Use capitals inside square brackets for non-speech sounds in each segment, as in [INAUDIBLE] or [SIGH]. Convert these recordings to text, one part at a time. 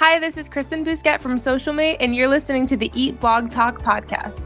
Hi, this is Kristen Bousquet from SocialMate, and you're listening to the Eat Blog Talk podcast.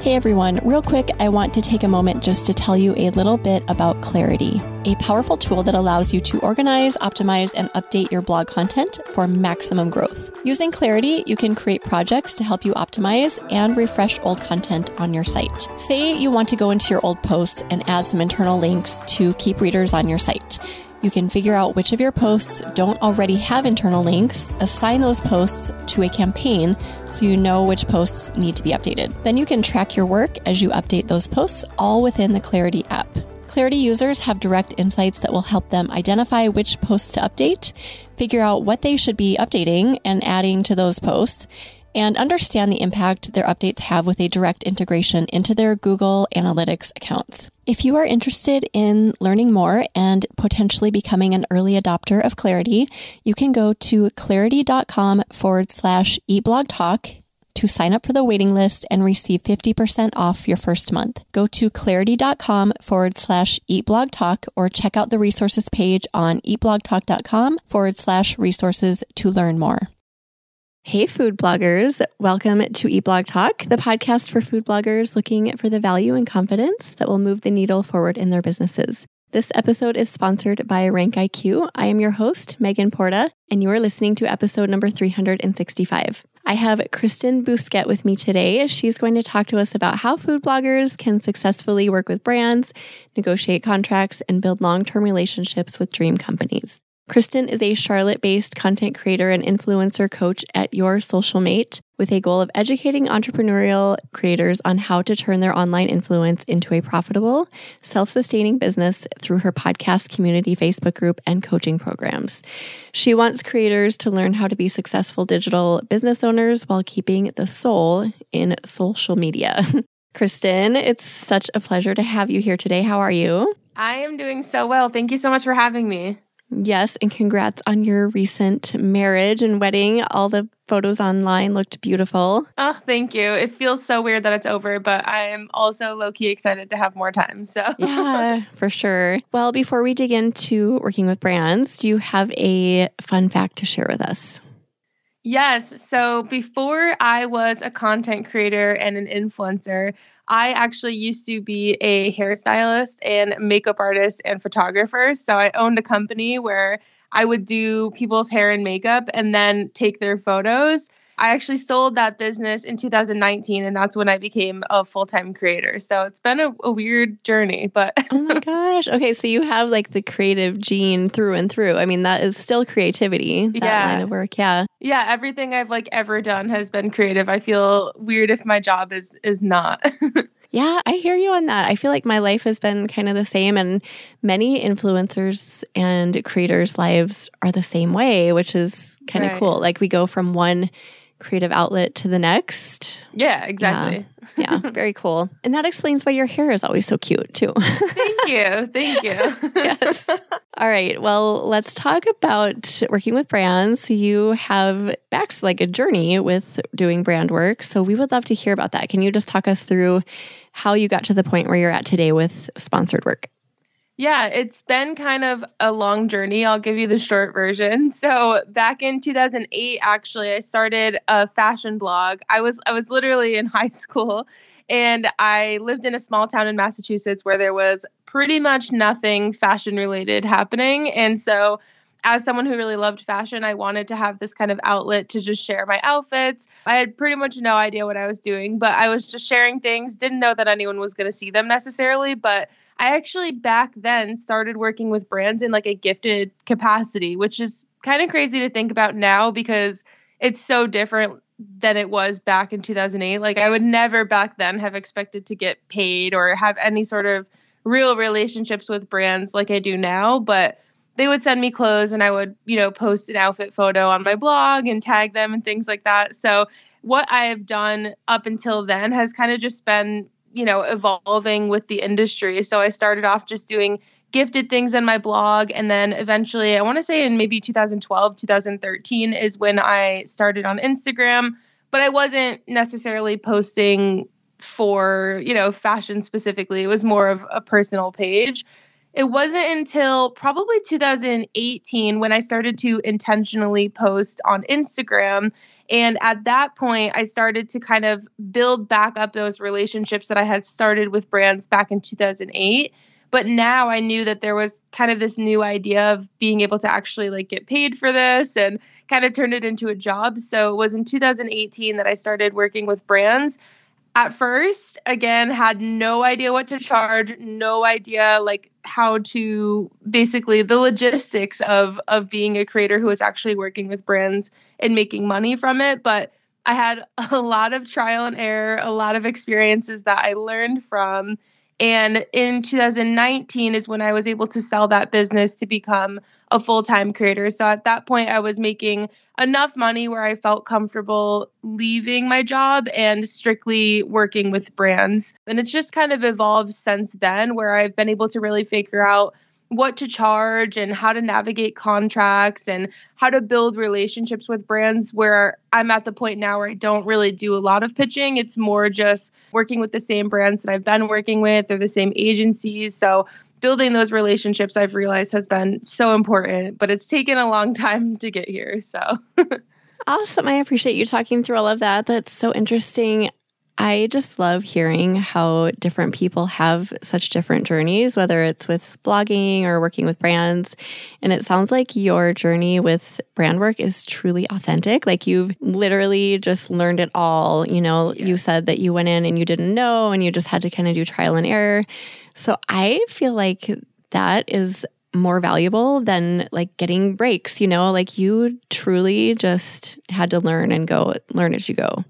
Hey everyone, real quick, I want to take a moment just to tell you a little bit about Clariti, a powerful tool that allows you to organize, optimize, and update your blog content for maximum growth. Using Clariti, you can create projects to help you optimize and refresh old content on your site. Say you want to go into your old posts and add some internal links to keep readers on your site. You can figure out which of your posts don't already have internal links, assign those posts to a campaign so you know which posts need to be updated. Then you can track your work as you update those posts all within the Clariti app. Clariti users have direct insights that will help them identify which posts to update, figure out what they should be updating and adding to those posts, and understand the impact their updates have with a direct integration into their Google Analytics accounts. If you are interested in learning more and potentially becoming an early adopter of Clariti, you can go to clariti.com forward slash eatblogtalk to sign up for the waiting list and receive 50% off your first month. Go to clariti.com forward slash eatblogtalk or check out the resources page on eatblogtalk.com forward slash resources to learn more. Hey, food bloggers. Welcome to Eat Blog Talk, the podcast for food bloggers looking for the value and confidence that will move the needle forward in their businesses. This episode is sponsored by RankIQ. I am your host, Megan Porta, and you are listening to episode number 365. I have Kristen Bousquet with me today. She's going to talk to us about how food bloggers can successfully work with brands, negotiate contracts, and build long term relationships with dream companies. Kristen is a Charlotte based content creator and influencer coach at Your Social Mate with a goal of educating entrepreneurial creators on how to turn their online influence into a profitable, self sustaining business through her podcast community Facebook group and coaching programs. She wants creators to learn how to be successful digital business owners while keeping the soul in social media. [LAUGHS] Kristen, it's such a pleasure to have you here today. How are you? I am doing so well. Thank you so much for having me. Yes, and congrats on your recent marriage and wedding. All the photos online looked beautiful. Oh, thank you. It feels so weird that it's over, but I am also low key excited to have more time. So, [LAUGHS] yeah, for sure. Well, before we dig into working with brands, do you have a fun fact to share with us? Yes. So, before I was a content creator and an influencer, I actually used to be a hairstylist and makeup artist and photographer. So I owned a company where I would do people's hair and makeup and then take their photos. I actually sold that business in 2019, and that's when I became a full time creator. So it's been a, a, weird journey, but [LAUGHS] oh my [LAUGHS] gosh. Okay, so you have like the creative gene through and through. I mean, that is still creativity, that yeah. line of work. Yeah. Yeah, everything I've like ever done has been creative. I feel weird if my job is is not. [LAUGHS] Yeah, I hear you on that. I feel like my life has been kind of the same, and many influencers and creators' lives are the same way, which is kind of right. cool. Like we go from one creative outlet to the next. Yeah, exactly. Yeah, yeah, [LAUGHS] very cool. And that explains why your hair is always so cute, too. Thank you. Thank you. [LAUGHS] yes. All right. Well, let's talk about working with brands. You have back like a journey with doing brand work. So we would love to hear about that. Can you just talk us through how you got to the point where you're at today with sponsored work? Yeah, it's been kind of a long journey. I'll give you the short version. [LAUGHS] So, back in 2008 actually, I started a fashion blog. I was I was literally in [LAUGHS] high school and I lived in a small town in Massachusetts where there was pretty much nothing fashion related happening. And so, as someone who really loved fashion, I wanted to have this kind of outlet to just share my outfits. I had pretty much no idea what I was doing, but I was just sharing things, didn't know that anyone was going to see them necessarily, but I actually back then started working with brands in like a gifted capacity, which is kind of crazy to think about now because it's so different than it was back in 2008. Like I would never back then have expected to get paid or have any sort of real relationships with brands like I do now, but they would send me clothes and I would, you know, post an outfit photo on my blog and tag them and things like that. So what I have done up until then has kind of just been you know, evolving with the industry. So I started off just doing gifted things in my blog. And then eventually, I want to say in maybe 2012, 2013 is when I started on Instagram. But I wasn't necessarily posting for, you know, fashion specifically. It was more of a personal page. It wasn't until probably 2018 when I started to intentionally post on Instagram. And at that point, I started to kind of build back up those relationships that I had started with brands back in 2008 but now i knew that there was kind of this new idea of being able to actually like get paid for this and kind of turn it into a job. So it was in 2018 that i started working with brands at first again had no idea what to charge no idea like how to basically the logistics of of being a creator who was actually working with brands and making money from it. But i had [LAUGHS] a lot of trial and error a lot of experiences that i learned from and in 2019 is when I was able to sell that business to become a full time creator. So at that point, I was making enough money where I felt comfortable leaving my job and strictly working with brands. And it's just kind of evolved since then, where I've been able to really figure out what to charge and how to navigate contracts and how to build relationships with brands where I'm at the point now where I don't really do a lot of pitching. It's more just working with the same brands that I've been working with or the same agencies. So building those relationships I've realized has been so important, but it's taken a long time to get here. So [LAUGHS] Awesome. I appreciate you talking through all of that. That's so interesting. I just love hearing how different people have such different journeys, whether it's with blogging or working with brands. And it sounds like your journey with brand work is truly authentic. Like you've literally just learned it all. You know, yes. you said that you went in and you didn't know and you just had to kind of do trial and error. So I feel like that is more valuable than like getting breaks, you know, like you truly just had to learn and go learn as you go.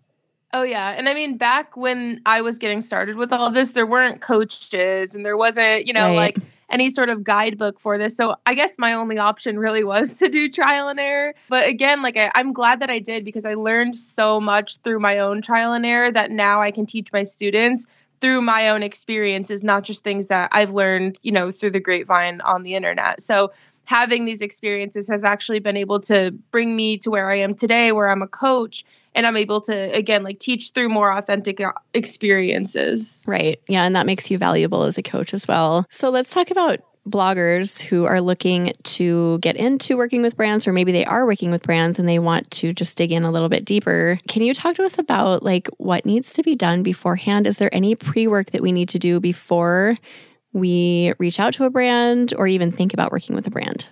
Oh yeah, and I mean back when I was getting started with all this, there weren't coaches and there wasn't, you know, right. like any sort of guidebook for this. So I guess my only option really was [LAUGHS] to do trial and error. But again, like I, I'm glad that I did because I learned so much through my own trial and error that now I can teach my students through my own experiences, not just things that I've learned, you know, through the grapevine on the internet. So having these experiences has actually been able to bring me to where I am today, where I'm a coach and I'm able to again like teach through more authentic uh, experiences. Right. Yeah, and that makes you valuable as a coach as well. So let's talk about bloggers who are looking to get into working with brands or maybe they are working with brands and they want to just dig in a little bit deeper. Can you talk to us about like what needs to be done beforehand? Is there any pre-work that we need to do before we reach out to a brand or even think about working with a brand?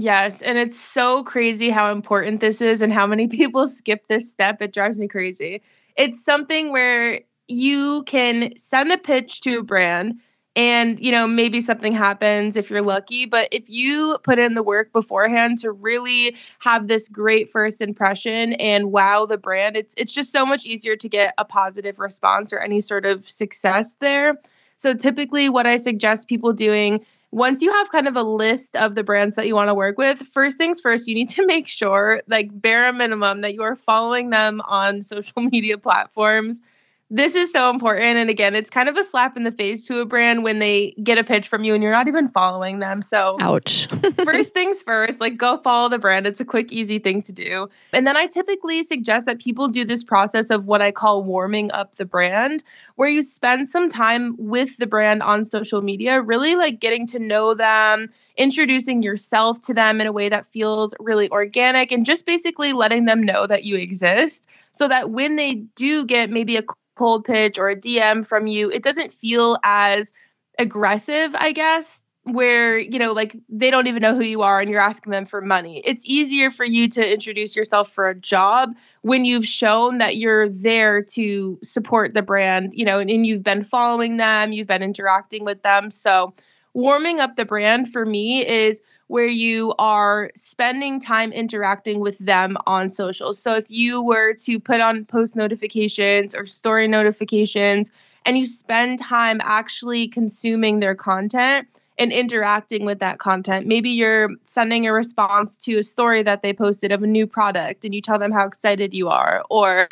Yes, and it's so crazy how important this is and how many [LAUGHS] people skip this step. It drives me crazy. It's something where you can send a pitch to a brand and you know maybe something happens if you're lucky but if you put in the work beforehand to really have this great first impression and wow the brand it's it's just so much easier to get a positive response or any sort of success there so typically what i suggest people doing once you have kind of a list of the brands that you want to work with, first things first, you need to make sure, like bare minimum, that you are following them on [LAUGHS] social media platforms this is so important. And again, it's kind of a slap in the face to a brand when they get a pitch from you and you're not even following them. So, ouch. [LAUGHS] first things first, like go follow the brand. It's a quick, easy thing to do. And then I typically suggest that people do this process of what I call warming up the brand, where you spend some time with the brand on social media, really like getting to know them, introducing yourself to them in a way that feels really organic, and just basically letting them know that you exist so that when they do get maybe a cold pitch or a DM from you, it doesn't feel as aggressive, I guess, where, you know, like they don't even know who you are and you're asking them for money. It's easier for you to introduce yourself for a job when you've shown that you're there to support the brand, you know, and, and you've been following them, you've been interacting with them. So, warming up the brand for me is where you are spending time interacting with them on socials. So if you were to put on post notifications or story notifications and you spend time actually consuming their content and interacting with that content, maybe you're sending a response to a story that they posted of a new product and you tell them how excited you are, or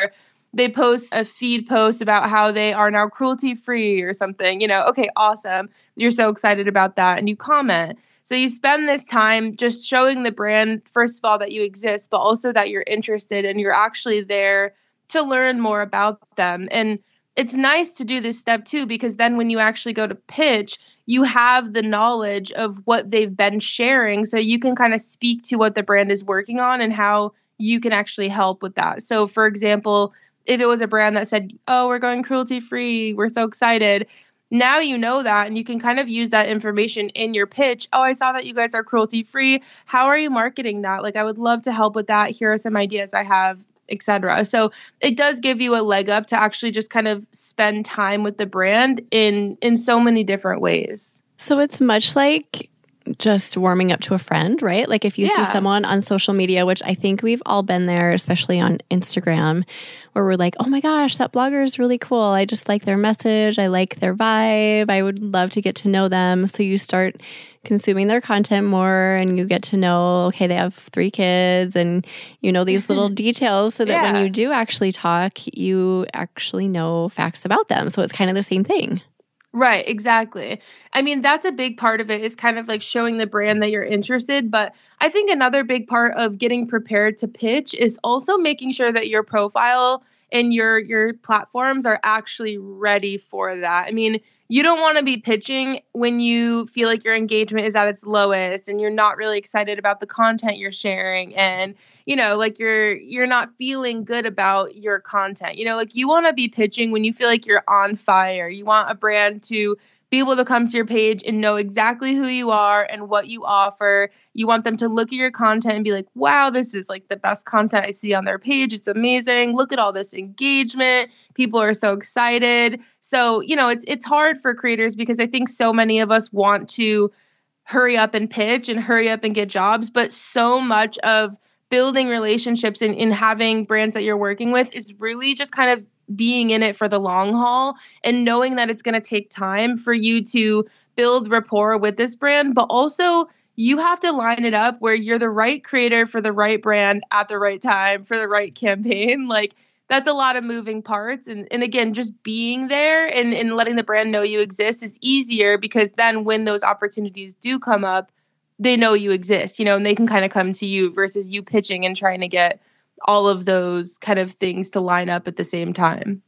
they post a feed post about how they are now cruelty free or something, you know, okay, awesome. You're so excited about that. And you comment. So you spend this time just showing the brand, first of all, that you exist, but also that you're interested and you're actually there to learn more about them. And it's nice to do this step too because then when you actually go to pitch, you have the knowledge of what they've been sharing so you can kind of speak to what the brand is working on and how you can actually help with that. So for example, if it was a brand that said, "Oh, we're going cruelty free. We're so excited." Now you know that and you can kind of use that information in your pitch. Oh, I saw that you guys are cruelty free. How are you marketing that? Like I would love to help with that. Here are some ideas I have etc. So it does give you a leg up to actually just kind of spend time with the brand in in so many different ways. So it's much like just warming up to a friend, right? Like if you yeah. see someone on social media, which I think we've all been there, especially on Instagram, where we're like, oh my gosh, that blogger is really cool. I just like their message. I like their vibe. I would love to get to know them. So you start consuming their content more and you get to know, okay, they have three kids and you know these little [LAUGHS] details so that yeah. when you do actually talk, you actually know facts about them. So it's kind of the same thing. Right, exactly. I mean, that's a big part of it is kind of like showing the brand that you're interested. But I think another big part of getting prepared to pitch is also making sure that your profile and your your platforms are actually ready for that. I mean, you don't want to be pitching when you feel like your engagement is at its lowest and you're not really excited about the content you're sharing and you know like you're you're not feeling good about your content. You know like you want to be pitching when you feel like you're on fire. You want a brand to be able to come to your page and know exactly who you are and what you offer. You want them to look at your content and be like, wow, this is like the best content I see on their page. It's amazing. Look at all this engagement. People are so excited. So, you know, it's it's hard for creators because I think so many of us want to hurry up and pitch and hurry up and get jobs, but so much of building relationships and in having brands that you're working with is really just kind of being in it for the long haul and knowing that it's going to take time for you to build rapport with this brand, but also you have to line it up where you're the right creator for the right brand at the right time for the right campaign. [LAUGHS] Like that's a lot of moving parts. And, and again, just being there and, and letting the brand know you exist is easier because then when those opportunities do come up, they know you exist, you know, and they can kind of come to you versus you pitching and trying to get all of those kind of things to line up at the same time.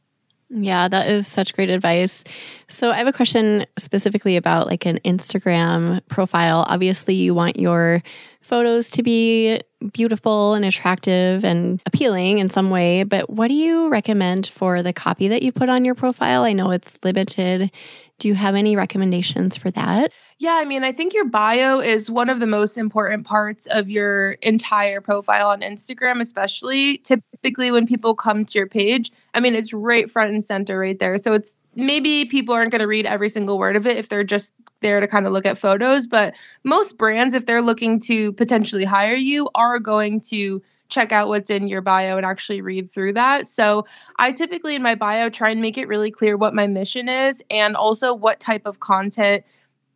Yeah, that is such great advice. So, I have a question specifically about like an Instagram profile. Obviously, you want your photos to be beautiful and attractive and appealing in some way, but what do you recommend for the copy that you put on your profile? I know it's limited. Do you have any recommendations for that? Yeah, I mean, I think your bio is one of the most important parts of your entire profile on Instagram, especially typically when people come to your page. I mean, it's right front and center right there. So it's maybe people aren't going to read every single word of it if they're just there to kind of look at photos, but most brands if they're looking to potentially hire you are going to check out what's in your bio and actually read through that. So, I typically in my bio try and make it really clear what my mission is and also what type of content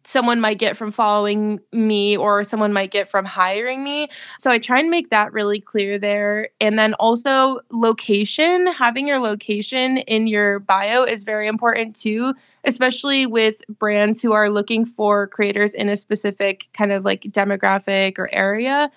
someone might get from following me or someone might get from hiring me. So I try and make that really clear there. And then also location, having your location in your bio is very important too, especially with brands who are looking for creators in a specific kind of like demographic or area.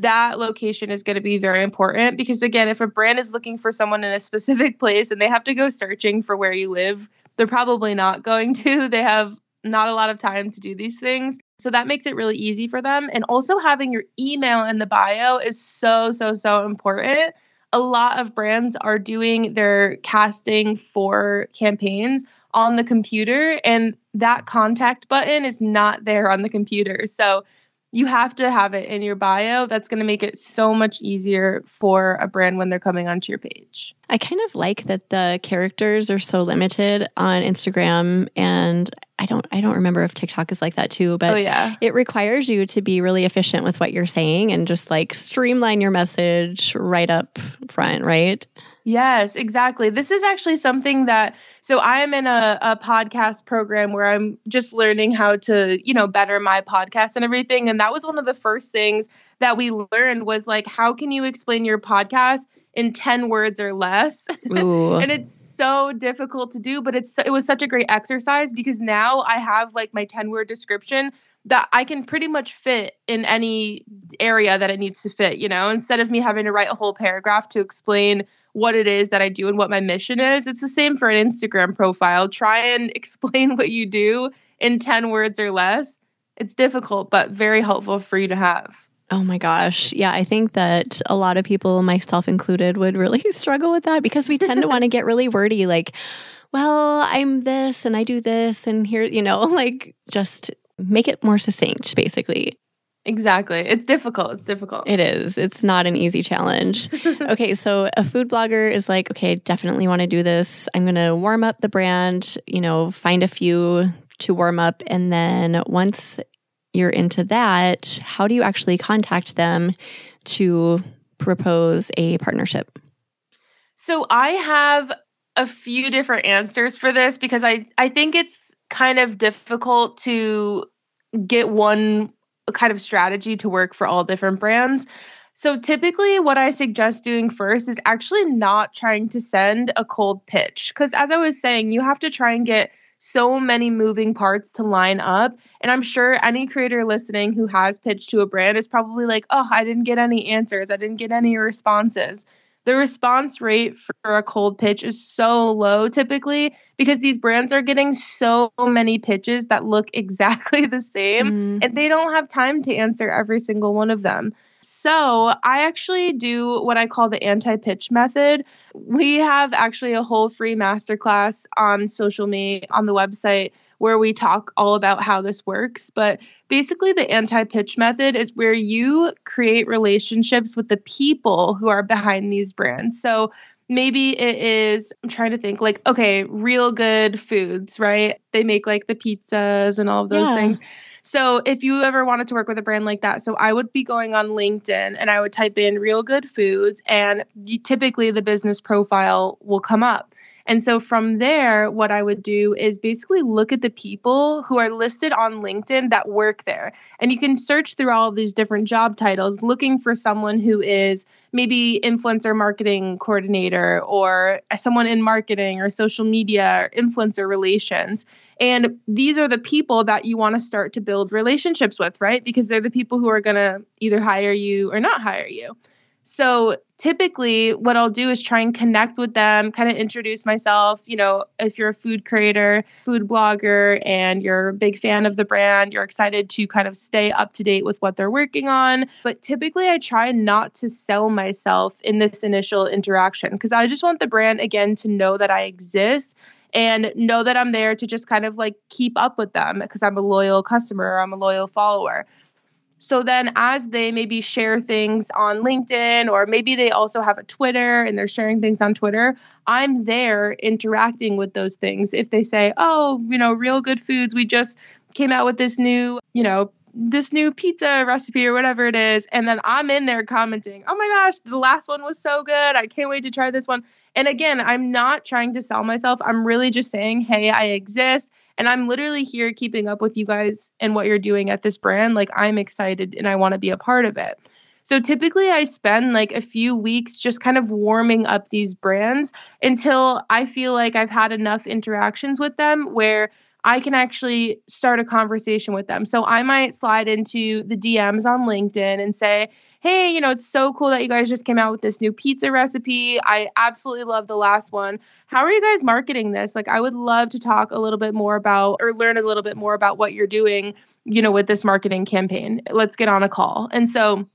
That location is going to be very important because, again, if a brand is looking for someone in a specific [LAUGHS] place and they have to go searching for where you live, they're probably not going to. [LAUGHS] They have not a lot of time to do these things. So that makes it really easy for them. And also having your email in the bio is so, so, so important. A lot of brands are doing their casting for campaigns on the computer, and that contact button is not there on the computer. So you have to have it in your bio. That's going to make it so much easier for a brand when they're coming onto your page. I kind of like that the characters are so limited on Instagram and I don't I don't remember if TikTok is like that too, but oh, yeah. it requires you to be really efficient with what you're saying and just like streamline your message right up front, right? Yes, exactly. This is actually something that so I am in a, a podcast program where I'm just learning how to, you know, better my podcast and everything. And that was one of the first things that we learned was like how can you explain your podcast in 10 words or less. [LAUGHS] and it's so difficult to do, but it's it was such a great exercise because now I have like my 10 word description that I can pretty much fit in any area that it needs to fit, you know, instead of me having to write a whole paragraph to explain what it is that I do and what my mission is. It's the same for an Instagram profile. Try and [LAUGHS] explain what you do in 10 words or less. It's difficult, but very helpful for you to have. Oh my gosh. Yeah, I think that a lot of people, myself included, would really [LAUGHS] struggle with that because we tend to want to get really wordy like, well, I'm this and I do this and here, you know, [LAUGHS] like just make it more succinct, basically. Exactly. It's difficult. It's difficult. It is. It's not an easy challenge. [LAUGHS] okay, so a food blogger is like, okay, definitely want to do this. I'm going to warm up the brand, you know, find a few to warm up. And then once you're into that, how do you actually contact them to propose a partnership? So I have a few different answers for this because I, I think it's kind of difficult to get one kind of strategy to work for all different brands. So typically what I suggest doing first is actually not trying to send a cold pitch cuz as I was saying, you have to try and get so many moving parts to line up. And I'm sure any creator listening who has pitched to a brand is probably like, oh, I didn't get any answers. I didn't get any responses. The response rate for a cold pitch is so low typically because these brands are getting so many pitches that look [LAUGHS] exactly the same mm. and they don't have time to answer every single one of them. So, I actually do what I call the anti pitch method. We have actually a whole free masterclass on social media on the website where we talk all about how this works. But basically, the anti pitch method is where you create relationships with the people who are behind these brands. So maybe it is, I'm trying to think, like, okay, real good foods, right? They make like the pizzas and all of those yeah. things. So if you ever wanted to work with a brand like that, so I would be going on LinkedIn and I would type in real good foods, and you, typically the business profile will come up. And so from there, what I would do is basically look at the people who are listed on LinkedIn that work there. And you can search through all of these different job titles looking for someone who is maybe influencer marketing coordinator or someone in marketing or social media or influencer relations. And these are the people that you want to start to build relationships with, right? Because they're the people who are going to either hire you or not hire you. So typically, what I'll do is try and connect with them, kind of introduce myself. You know, if you're a food creator, food blogger, and you're a big fan of the brand, you're excited to kind of stay up to date with what they're working on. But typically, I try not to sell myself in this initial interaction because I just want the brand, again, to know that I exist and know that I'm there to just kind of like keep up with them because I'm a loyal customer, or I'm a loyal follower. So then, as they maybe share things on LinkedIn, or maybe they also have a Twitter and they're sharing things on Twitter, I'm there interacting with those things. If they say, oh, you know, real good foods, we just came out with this new, you know, this new pizza recipe or whatever it is. And then I'm in there commenting, oh my gosh, the last one was so good. I can't wait to try this one. And again, I'm not trying to sell myself. I'm really just saying, hey, I exist. And I'm literally here keeping up with you guys and what you're doing at this brand. Like, I'm excited and I want to be a part of it. So typically, I spend like a few weeks just kind of warming up these brands until I feel like I've had enough interactions with them where I can actually start a conversation with them. So I might slide into the DMs on LinkedIn and say, hey, you know, it's so cool that you guys just came out with this new pizza recipe. I absolutely love the last one. How are you guys marketing this? Like, I would love to talk a little bit more about or learn a little bit more about what you're doing, you know, with this marketing campaign. Let's get on a call. And so,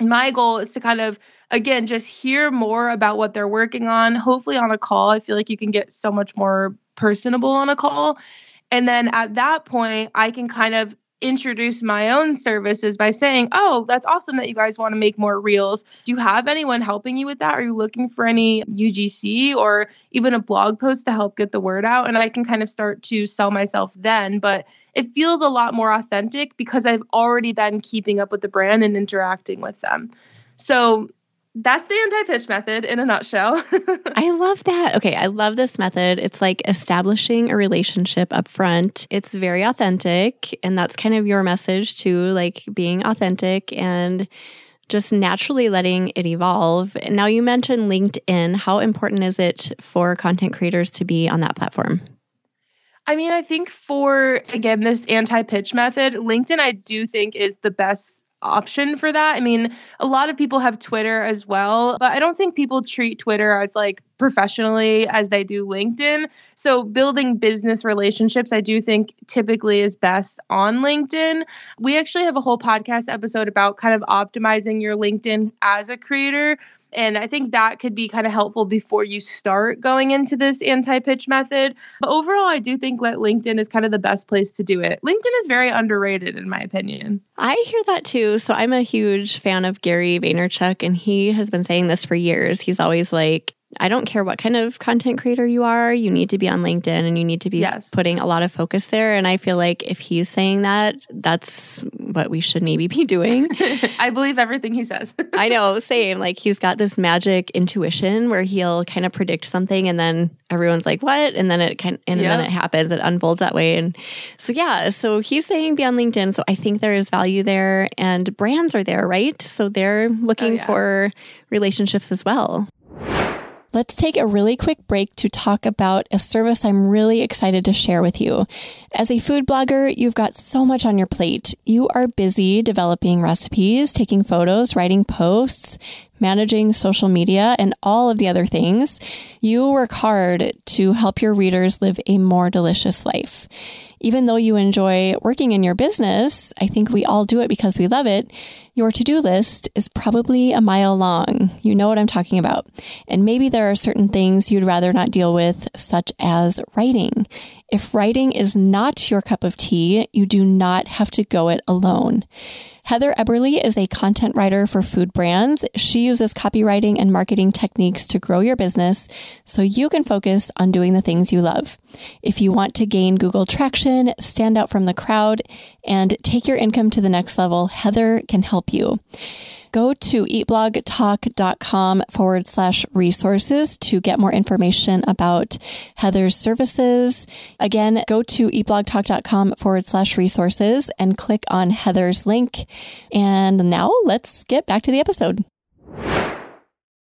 my goal is to kind of again just hear more about what they're working on hopefully on a call i feel like you can get so much more personable on a call and then at that point i can kind of introduce my own services by saying, Oh, that's awesome that you guys want to make more reels. Do you have anyone helping you with that? Are you looking for any UGC or even a blog post to help get the word out? And I can kind of start to sell myself then. But it feels a lot more authentic because I've already been keeping up with the brand and interacting with them. So that's the anti-pitch method in a nutshell. [LAUGHS] I love that. Okay, I love this method. It's like establishing a relationship up front. It's very authentic, and that's kind of your message to like being authentic and just naturally letting it evolve. Now, you mentioned LinkedIn. How important is it for content creators to be on that platform? I mean, I think for, again, this anti pitch method, LinkedIn, I do think is the best option for that. I mean, a lot of people have Twitter as well, but I don't think people treat Twitter as like professionally as they do LinkedIn. So, building business relationships, I do think typically is best on LinkedIn. We actually have a whole podcast episode about kind of optimizing your LinkedIn as a creator. And I think that could be kind of helpful before you start going into this anti pitch method. But overall, I do think that LinkedIn is kind of the best place to do it. LinkedIn is very underrated, in my opinion. I hear that too. So I'm a huge fan of Gary Vaynerchuk, and he has been saying this for years. He's always like, I don't care what kind of content creator you are, you need to be on LinkedIn and you need to be yes. putting a lot of focus there. And I feel like if he's saying that, that's what we should maybe be doing. [LAUGHS] I believe everything he says. [LAUGHS] I know, same. Like he's got this magic intuition where he'll kind of predict something and then everyone's like, what? And then it kind and yep. then it happens. It unfolds that way. And so yeah, so he's saying be on LinkedIn. So I think there is value there and brands are there, right? So they're looking oh, yeah. for relationships as well. Let's take a really quick break to talk about a service I'm really excited to share with you. As a food blogger, you've got so much on your plate. You are busy developing recipes, taking photos, writing posts, managing social media, and all of the other things. You work hard to help your readers live a more delicious life even though you enjoy working in your business, I think we all do it because we love it. Your to do list is probably a mile long. You know what I'm talking about. And maybe there are certain things you'd rather not deal with, such as writing. If writing is not your cup of tea, you do not have to go it alone. Heather Eberly is a content writer for food brands. She uses copywriting and marketing techniques to grow your business so you can focus on doing the things you love. If you want to gain Google traction, stand out from the crowd, and take your income to the next level, Heather can help you go to eatblogtalk.com forward slash resources to get more information about Heather's services. Again, go to eatblogtalk.com forward slash resources and click on Heather's link. And now let's get back to the episode.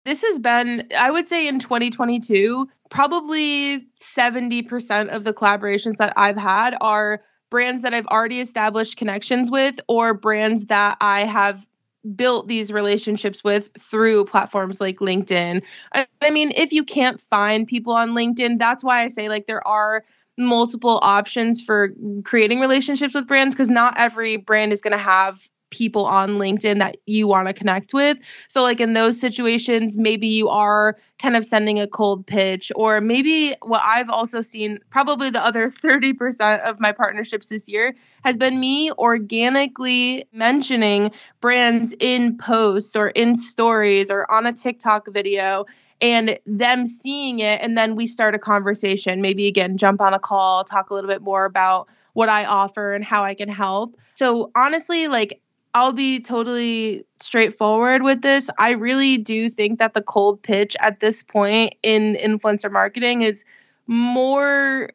This has been, I would say, in 2022, probably 70% of the collaborations that I've had are brands that I've already established connections with or brands that I have built these relationships with through platforms like LinkedIn. I mean, if you can't find people on LinkedIn, that's why I say like there are multiple options for creating relationships with brands because not every brand is going to have people on LinkedIn that you want to connect with. So, like in those situations, maybe you are kind of sending a cold pitch, or maybe what I've also seen, probably the other [LAUGHS] 30% of my partnerships this year, has been me organically mentioning brands in posts or in stories or on a TikTok video and them seeing it and then we start a conversation maybe again jump on a call talk a little bit more about what i offer and how i can help so honestly like I'll be totally straightforward with this. I really do think that the cold pitch at this point in influencer marketing is more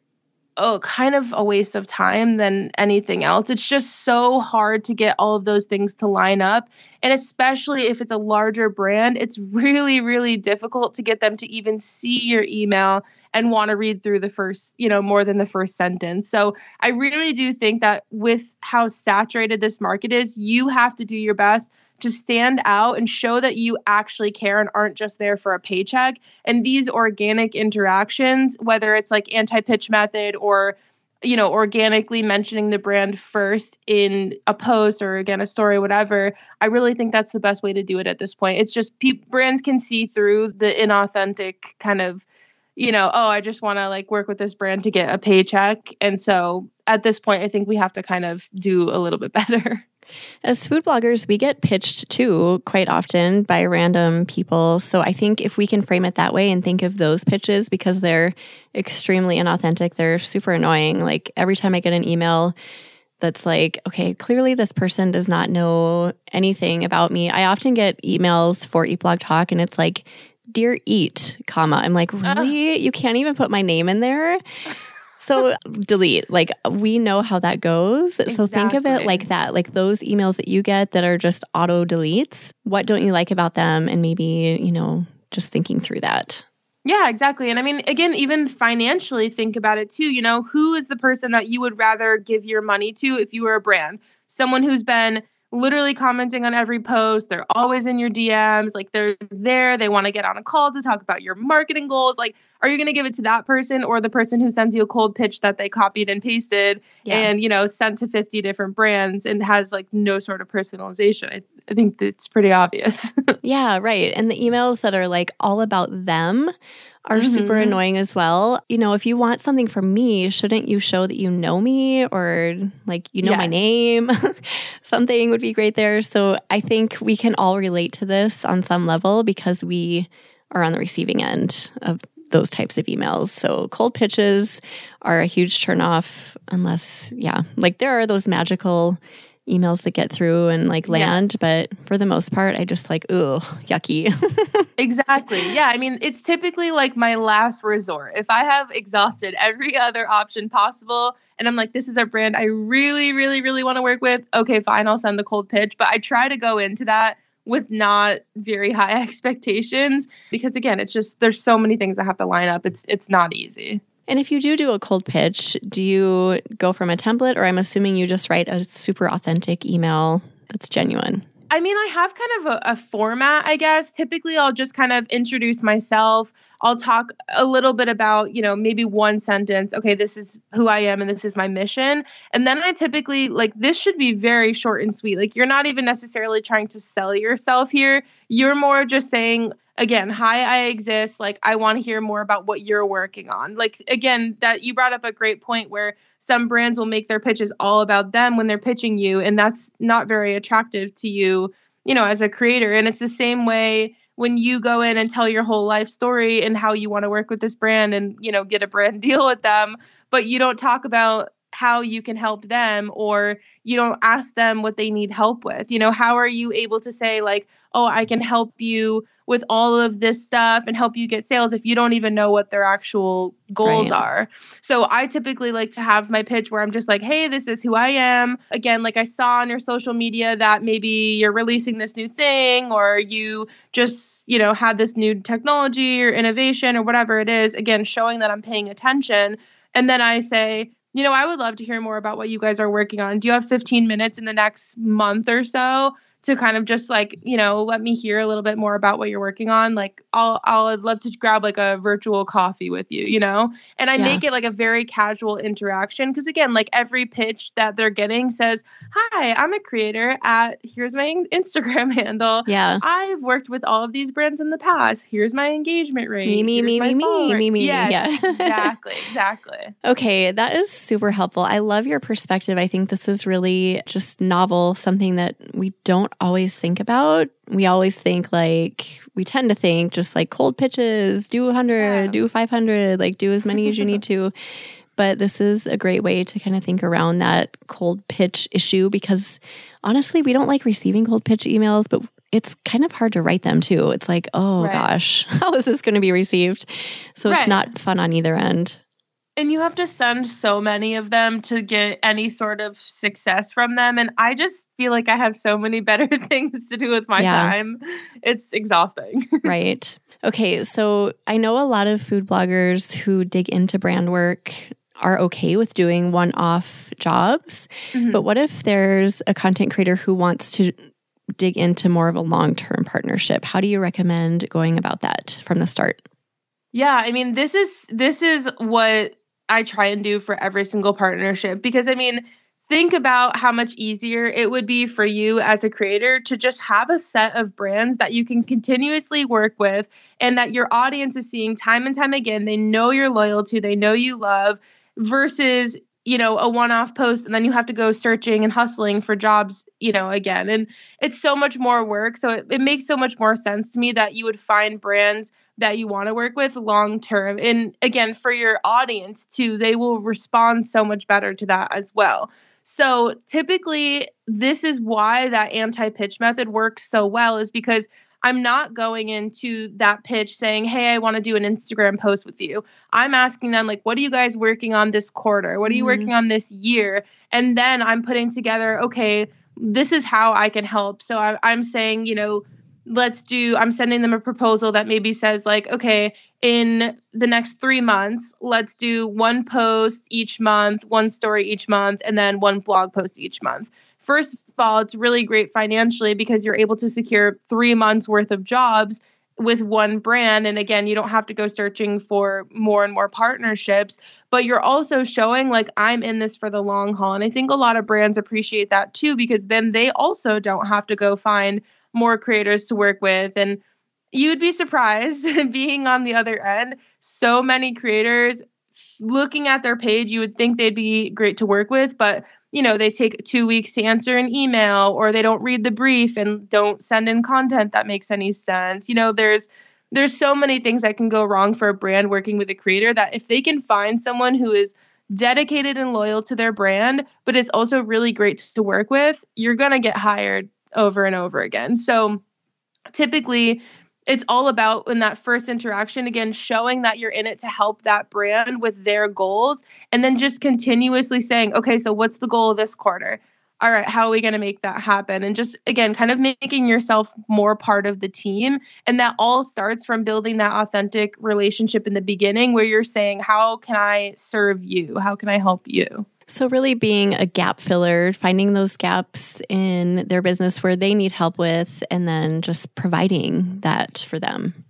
oh, kind of a waste of time than anything else. It's just so hard to get all of those things to line up. And especially if it's a larger brand, it's really, really difficult to get them to even see your email and want to read through the first, you know, more than the first sentence. So I really do think that with how saturated this market is, you have to do your best to stand out and show that you actually care and aren't just there for a paycheck. And these organic interactions, whether it's like anti pitch method or you know, organically mentioning the brand first in a post or again a story, whatever. I really think that's the best way to do it at this point. It's just pe- brands can see through the inauthentic kind of, you know, oh, I just want to like work with this brand to get a paycheck, and so at this point, I think we have to kind of do a little bit [LAUGHS] better. As food bloggers, we get pitched too quite often by random people. So I think if we can frame it that way and think of those pitches because they're extremely inauthentic, they're super annoying. Like every time I get an email that's like, okay, clearly this person does not know anything about me. I often get emails for Eat Blog Talk and it's like, Dear Eat, comma. I'm like, really? Uh. You can't even put my name in there? [LAUGHS] so delete. Like we know how that goes. Exactly. So think of it like that. Like those emails that you get that are just auto deletes. What don't you like about them? And maybe, you know, just thinking through that. Yeah, exactly. And I mean, again, even financially, think about it too. You know, who is the person that you would rather give your money to if you were a brand? Someone who's been literally commenting on every post. They're always in your DMs. Like they're there. They want to get on a call to talk about your marketing goals. Like, are you going to give it to that person or the person who sends you a cold pitch that they copied and pasted yeah. and, you know, sent to 50 different brands and has like no sort of personalization? I, I think it's pretty obvious. [LAUGHS] yeah, right. And the emails that are like all about them are mm-hmm. super annoying as well. You know, if you want something from me, shouldn't you show that you know me or like you know yes. my name? [LAUGHS] something would be great there. So I think we can all relate to this on some level because we are on the receiving end of those types of emails. So cold pitches are a huge turnoff unless, yeah, like there are those magical emails that get through and like land, yes. but for the most part, I just like, ooh, yucky. [LAUGHS] exactly. Yeah. I mean, it's typically like my last resort. If I have exhausted every other option possible and I'm like, this is a brand I really, really, really want to work with, okay, fine, I'll send the cold pitch. But I try to go into that with not very high [LAUGHS] expectations because again, it's just there's so many things that have to line up. It's it's not easy. And if you do do a cold pitch, do you go from a template or I'm assuming you just write a super authentic email that's genuine? I mean, I have kind of a, a, format, I guess. Typically, I'll just kind of introduce myself. I'll talk a little bit about, you know, maybe one sentence. Okay, this is who I am and this is my mission. And then I typically, like, this should be very short and sweet. Like, you're not even necessarily trying to sell yourself here. You're more just saying, again, hi, I exist. Like, I want to hear more about what you're working on. Like, again, that you brought up a great point where some brands will make their pitches all about them when they're pitching you, and that's not very attractive to you, you know, as a creator. And it's the same way when you go in and tell your whole life story and how you want to work with this brand and, you know, get a brand [LAUGHS] deal with them, but you don't talk about how you can help them or you don't ask them what they need help with. You know, how are you able to say, like, oh, I can help you with all of this stuff and help you get sales if you don't even know what their actual goals right. are. So I typically like to have my pitch where I'm just like, hey, this is who I am. Again, like I saw on your social media that maybe you're releasing this new thing or you just, you know, had this new technology or innovation or whatever it is. Again, showing that I'm paying attention. And then I say, you know, I would love to hear more about what you guys are working on. Do you have 15 minutes in the next month or so to kind of just like you know let me hear a little bit more about what you're working on. Like i'll i'll love to grab like a virtual coffee with you you know? And i yeah. make it like a very casual interaction because again like every pitch that they're getting says hi i'm a creator at here's my [LAUGHS] instagram handle. Yeah. I've worked with all of these brands in the past. Here's my engagement rate. Me me me me me me me. Yes, yeah. [LAUGHS] exactly exactly. Okay that is super helpful. I love your perspective. I think this is really just novel something that we don't always think about. We always think like we tend to think just like cold pitches, do 100, yeah. do 500, like do as many as you need [LAUGHS] to. But this is a great way to kind of think around that cold pitch issue because honestly, we don't like receiving cold pitch emails, but it's kind of hard to write them too. It's like, oh right. gosh, [LAUGHS] how is this going to be received? So right. it's not fun on either end. And you have to send so many of them to get any sort of success from them. And I just feel like I have so many [LAUGHS] better things to do with my yeah. time. It's exhausting. [LAUGHS] right. Okay. So I know a lot of food bloggers who dig into brand work are okay with doing one off jobs. Mm-hmm. But what if there's a content creator who wants to dig into more of a long term partnership? How do you recommend going about that from the start? Yeah, I mean, this is this is what I try and do for every single partnership because I mean, think about how much easier it would be for you as a creator to just have a set of brands that you can continuously work with and that your audience is seeing time and time again. They know you're loyal to, they know you love, versus you know a one-off post and then you have to go searching and hustling for jobs you know again and it's so much more work so it, it makes so much more sense to me that you would find brands that you want to work with long term. And again, for your audience too, they will respond so much better to that as well. So typically, this is why that anti pitch method works so well, is because I'm not going into that pitch saying, Hey, I want to do an Instagram post with you. I'm asking them, like, what are you guys working on this quarter? What are you mm-hmm. working on this year? And then I'm putting together, okay, this is how I can help. So I, I'm saying, you know, let's do i'm sending them a proposal that maybe says like okay in the next three months let's do one post each month one story each month and then one blog post each month. First of all it's really great financially because you're able to secure three months worth of jobs with one brand. And again you don't have to go searching for more and more partnerships but you're also showing like I'm in this for the long haul. And I think a lot of brands appreciate that too because then they also don't have to go find more creators to work with. And you'd be surprised [LAUGHS] being on the other end. So many creators looking at their page, you would think they'd be great to work with, but you know, they take two weeks to answer an email or they don't read the brief and don't send in content that makes any sense. You know, there's there's so many things that can go wrong for a brand working with a creator that if they can find someone who is dedicated and loyal to their brand, but is also really great to work with, you're going to get hired over and over again. So typically, it's all about in that first interaction again showing that you're in it to help that brand with their goals and then just continuously saying okay so what's the goal this quarter? All right how are we going to make that happen? And just again kind of making yourself more part of the team. And that all starts from building that authentic relationship in the beginning where you're saying how can i serve you? How can i help you so, really being a gap filler, finding those gaps in their business where they need help with, and then just providing that for them.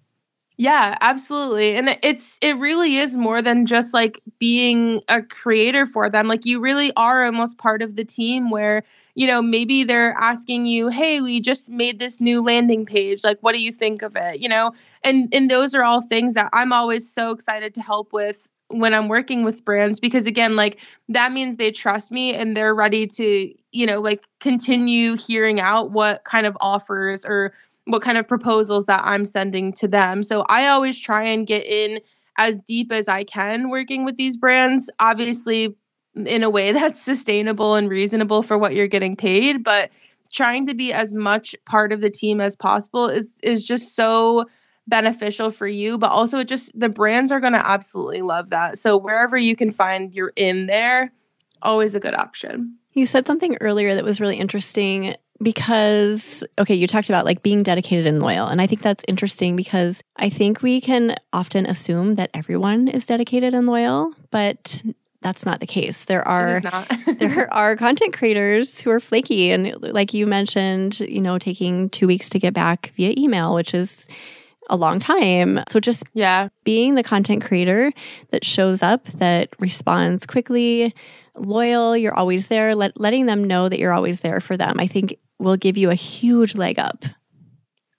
Yeah, absolutely. And it's it really is more than just like being a creator for them. Like you really are almost part of the team where, you know, maybe they're asking you, "Hey, we just made this new landing page. Like what do you think of it?" You know? And and those are all things that I'm always so excited to help with when I'm working with brands because again like that means they trust me and they're ready to you know like continue hearing out what kind of offers or what kind of proposals that I'm sending to them. So I always try and get in as deep as I can working with these brands obviously in a way [LAUGHS] that's sustainable and reasonable for what you're getting paid but trying to be as much part of the team as possible is is just so beneficial for you, but also it just the brands are going to absolutely love that. So wherever you can find you're in there, always a good option. You said something earlier that was really interesting because okay, you talked about like being dedicated and loyal. And I think that's interesting because I think we can often assume that everyone is dedicated and loyal, but that's not the case. There are [LAUGHS] [LAUGHS] there are content creators who are flaky and like you mentioned, you know, taking 2 weeks to get back via email, which is a long time. So just yeah, being the content creator that shows up, that responds quickly, loyal, you're always there, let, letting them know that you're always there for them, I think will give you a huge leg up.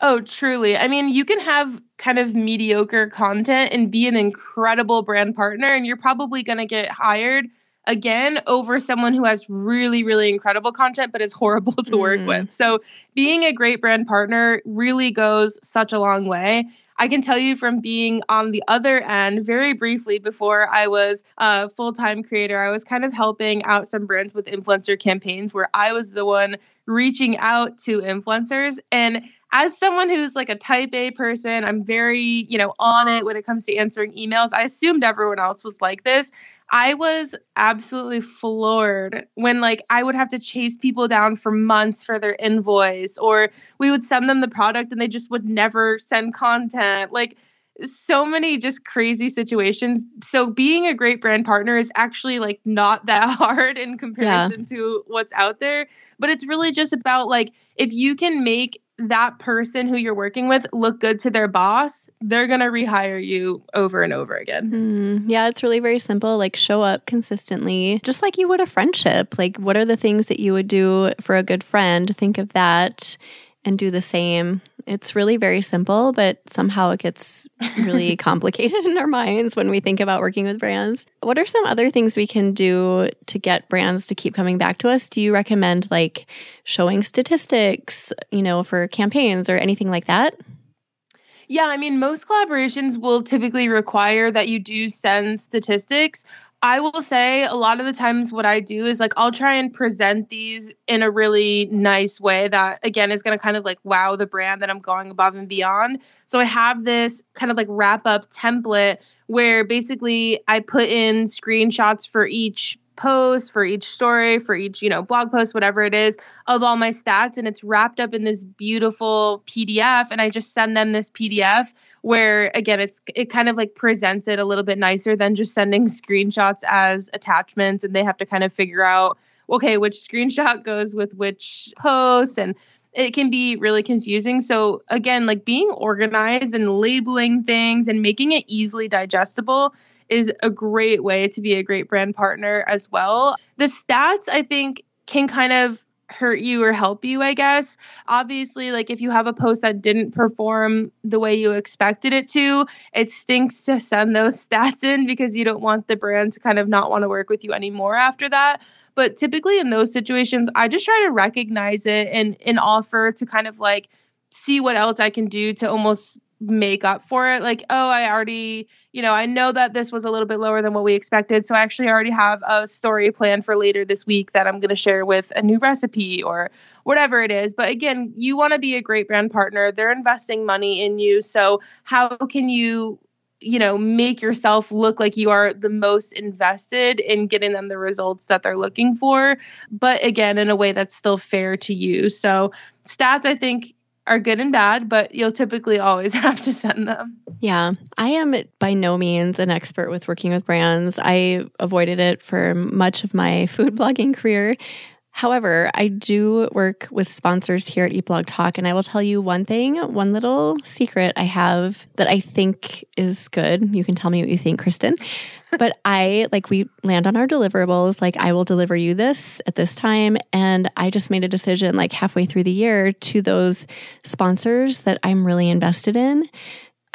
Oh, truly. I mean, you can have kind of mediocre content and be an incredible brand partner, and you're probably going to get hired again over someone who has really, really incredible content but is horrible [LAUGHS] to work mm. with. So, being a great brand partner really goes such a long way. I can tell you from being on the other end very briefly before I was a full time creator, I was kind of helping out some brands with influencer campaigns where I was the one reaching out to influencers. And as someone who's like a type A person, I'm very, you know, on it when it comes to answering emails. I assumed everyone else was like this. I was absolutely floored when like I would have to chase people down for months for their invoice or we would send them the product and they just would never send content. Like so many just crazy situations. So being a great brand partner is actually like not that [LAUGHS] hard in comparison yeah. to what's out there, but it's really just about like if you can make that person who you're working with look good to their boss, they're going to rehire you over and over again. Mm, yeah, it's really very simple. Like, show up consistently, just like you would a friendship. Like, what are the things that you would do for a good friend? Think of that and do the same. It's really very simple, but somehow it gets really [LAUGHS] complicated in our minds when we think about working with brands. What are some other things we can do to get brands to keep coming back to us? Do you recommend like showing statistics, you know, for campaigns or anything like that? Yeah, I mean, most collaborations will typically require that you do send statistics. I will say a lot of the times what I do is like I'll try and present these in a really nice way that again is going to kind of like wow the brand that I'm going above and beyond. So I have this kind of like wrap up template where basically I put in screenshots for each post, for each story, for each, you know, blog post, whatever it is, of all my stats. And it's wrapped up in this beautiful PDF. And I just send them this PDF where again it's it kind of like presents it a little bit nicer than just sending screenshots as attachments and they have to kind of figure out okay which screenshot goes with which post and it can be really confusing. So again, like being organized and labeling things and making it easily digestible is a great way to be a great brand partner as well. The stats, I think, can kind of hurt you or help you, I guess. Obviously, like if you have a post that didn't perform the way you expected it to, it stinks to send those [LAUGHS] stats in because you don't want the brand to kind of not want to work with you anymore after that. But typically in those situations, I just try to recognize it and and offer to kind of like see what else I can do to almost make up for it. Like, oh, I already, you know, I know that this was a little bit lower than what we expected. So I actually already have a story planned for later this week that I'm going to share with a new recipe or whatever it is. But again, you want to be a great brand partner. They're investing money in you. So how can you you know make yourself look like you are the most invested in getting them the results that they're looking for but again in a way that's still fair to you so stats i think are good and bad, but you'll typically always [LAUGHS] have to send them. Yeah. I am by no means an expert with working with brands. I avoided it for much of my [LAUGHS] food blogging career. However, I do work with sponsors here at Eat Blog Talk, and I will tell you one thing, one little secret I have that I think is good. You can tell me what you think, Kristen. But I like we land on our deliverables, like I will deliver you this at this time. And I just made a decision like halfway through the year to those sponsors that I'm really invested in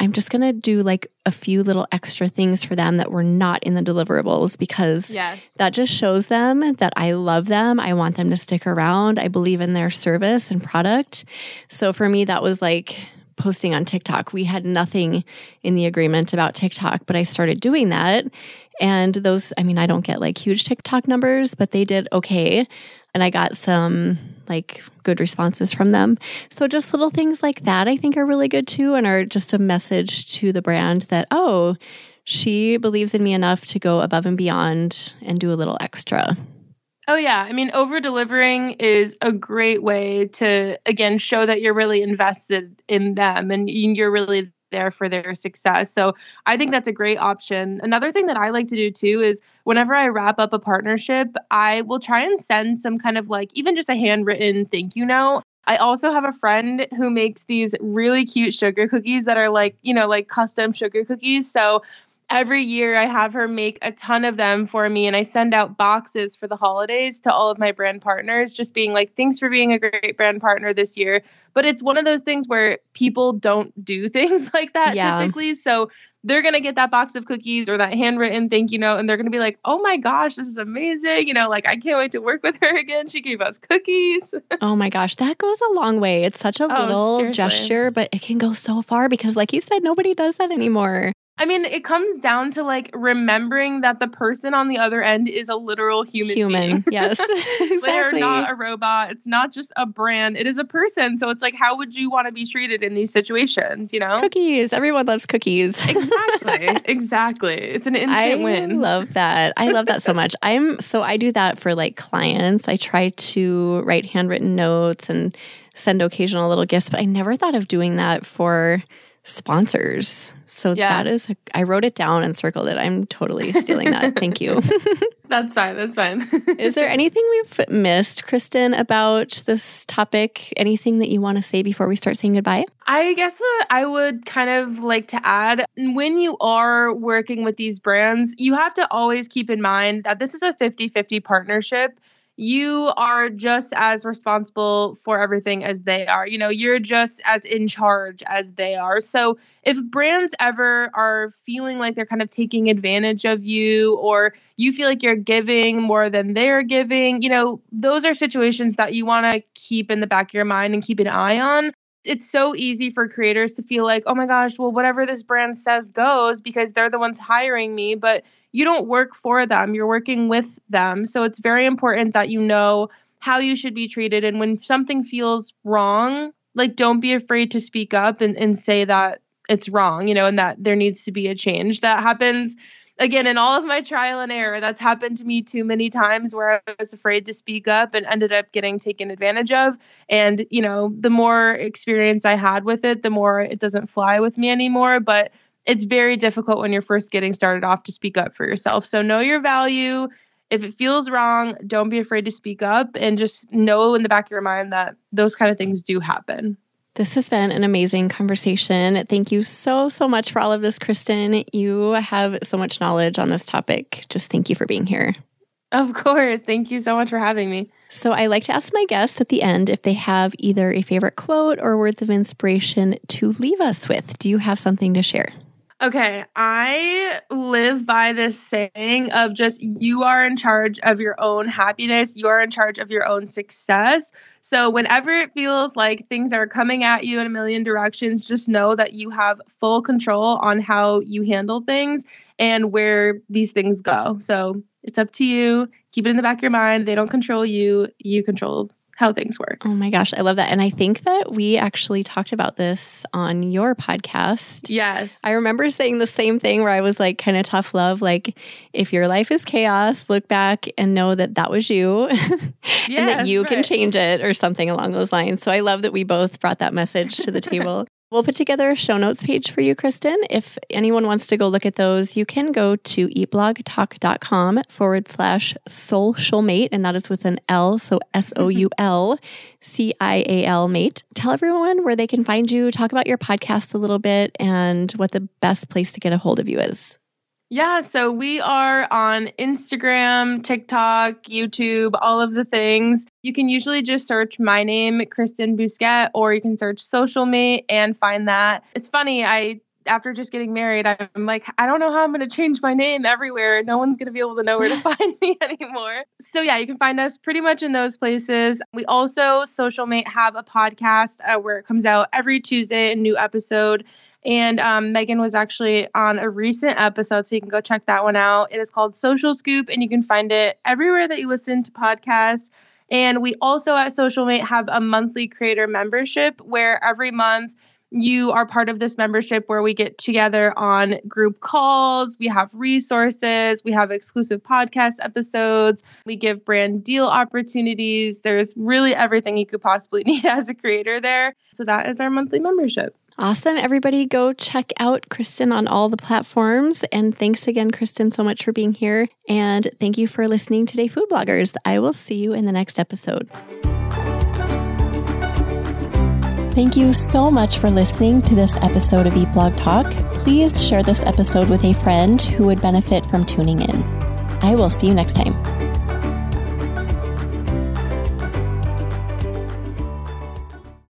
I'm just going to do like a few little extra things for them that were not in the deliverables because yes. that just shows them that I love them. I want them to stick around. I believe in their service and product. So for me, that was like posting on TikTok. We had nothing in the agreement about TikTok, but I started doing that. And those, I mean, I don't get like huge TikTok numbers, but they did okay. And I got some like good responses from them. So just little things like that I think are really good too and are just a message to the brand that oh, she believes in me enough to go above and beyond and do a little extra. Oh yeah, I mean over delivering is a great way to again show that you're really invested in them and you're really there for their success. So I think that's a great option. Another thing that I like to do too is whenever I wrap up a partnership, I will try and send some kind of like even just a handwritten thank you note. I also have a friend who makes these really cute sugar cookies that are like, you know, like custom sugar cookies. So every year I have her make a ton of them for me and I send out boxes for the holidays to all of my brand partners just being like thanks for being a great brand partner this year. But it's one of those things where people don't do [LAUGHS] things like that yeah. typically. So they're going to get that box of cookies or that handwritten thank you note and they're going to be like oh my gosh this is amazing you know like I can't wait to work with her again. She gave us cookies. [LAUGHS] Oh my gosh that goes a long way. It's such a oh, little seriously. gesture but it can go so far because like you said nobody does that anymore I mean, it comes down to like remembering that the person on the other end is a literal human. Human, yes, [LAUGHS] [LAUGHS] exactly. They're not a robot. It's not just a brand. It is a person. So it's like, how would you want to be treated in these situations? You know, cookies. Everyone loves cookies. exactly, [LAUGHS] exactly. It's an instant win. I win. love that. I love that so much. I'm so I do that for like clients. I try to write handwritten notes and send occasional little gifts, but I never thought of doing that for sponsors. So yeah. that is, a, I wrote it down and circled it. I'm totally stealing that. Thank you. [LAUGHS] [LAUGHS] that's fine. That's fine. is there anything we've missed, Kristen, about this topic? Anything that you want to say before we start saying goodbye? I guess that I would kind of like to add when you are working with these brands, you have to always keep in mind that this is a 50 50 partnership you are just as responsible for everything as they are. You know, you're just as in charge as they are. So if brands ever are feeling like they're kind of taking advantage of you or you feel like you're giving more than they're giving, you know, those are situations that you want to keep in the back of your mind and keep an eye on it's so easy for creators to feel like, oh my gosh, well, whatever this brand says goes because they're the ones hiring me. But you don't work for them, you're working with them. So it's very important that you know how you should be treated. And when something feels wrong, like don't be afraid to speak up and, and say that it's wrong, you know, and that there needs to be a change. That happens again in all of my trial and error. That's happened to me too many times where I was afraid to speak up and ended up getting taken advantage of. And, you know, the more experience I had with it, the more it doesn't fly with me anymore. But it's very difficult when you're first getting started off to speak up for yourself. So know your value. If it feels wrong, don't be afraid to speak up and just know in the back of your mind that those kind of things do happen. This has been an amazing conversation. Thank you so, so much for all of this, Kristen. You have so much knowledge on this topic. Just thank you for being here. Of course. Thank you so much for having me. So, I like to ask my guests at the end if they have either a favorite quote or words of inspiration to leave us with. Do you have something to share? Okay, I live by this saying of just you are in charge of your own happiness, you are in charge of your own success. So, whenever it feels like things are coming at you in a million directions, just know that you have full control on how you handle things and where these things go. So, it's up to you. Keep it in the back of your mind. They don't control you, you control how things work. Oh my gosh, I love that. And I think that we actually talked about this on your podcast. Yes. I remember saying the same thing where I was like, kind of tough love. Like, if your life is chaos, look back and know that that was you yes, [LAUGHS] and that you right. can change it or something along those lines. So I love that we both brought that message to the table. [LAUGHS] We'll put together a show notes page for you, Kristen. If anyone wants to go look at those, you can go to eatblogtalk.com forward slash soulcial mate, and that is with an L, so S O U L mm-hmm. C I A L mate. Tell everyone where they can find you, talk about your podcast a little bit, and what the best place to get a hold of you is. Yeah, so we are on Instagram, TikTok, YouTube, all of the things. You can usually just search my name, Kristen Bousquet, or you can search Soulcial Mate and find that. It's funny, I after just getting married, I'm like, I don't know how I'm going to change my name everywhere. No one's going to be able to know where to [LAUGHS] find me anymore. So, yeah, you can find us pretty much in those places. We also, Soulcial Mate, have a podcast uh, where it comes out every Tuesday, a new episode. And um, Megan was actually on a recent episode, so you can go check that one out. It is called Soulcial Scoop, and you can find it everywhere that you listen to podcasts. And we also at Soulcial Mate have a monthly creator membership where every month you are part of this membership where we get together on group calls, we have resources, we have exclusive podcast episodes, we give brand deal opportunities. There's really everything you could possibly [LAUGHS] need as a creator there. So that is our monthly membership. Awesome. Everybody go check out Kristen on all the platforms. And thanks again, Kristen, so much for being here. And thank you for listening today, Food Bloggers. I will see you in the next episode. Thank you so much for listening to this episode of Eat Blog Talk. Please share this episode with a friend who would benefit from tuning in. I will see you next time.